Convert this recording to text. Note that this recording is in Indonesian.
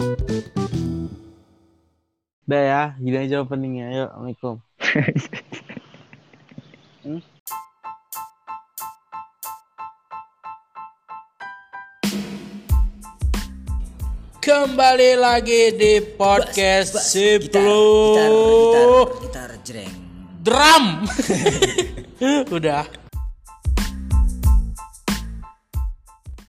Udah ya, gini aja openingnya. Ayo, Assalamualaikum. Kembali lagi di podcast Bas, Siplu gitar, gitar, gitar, gitar, jreng. Drum. Udah.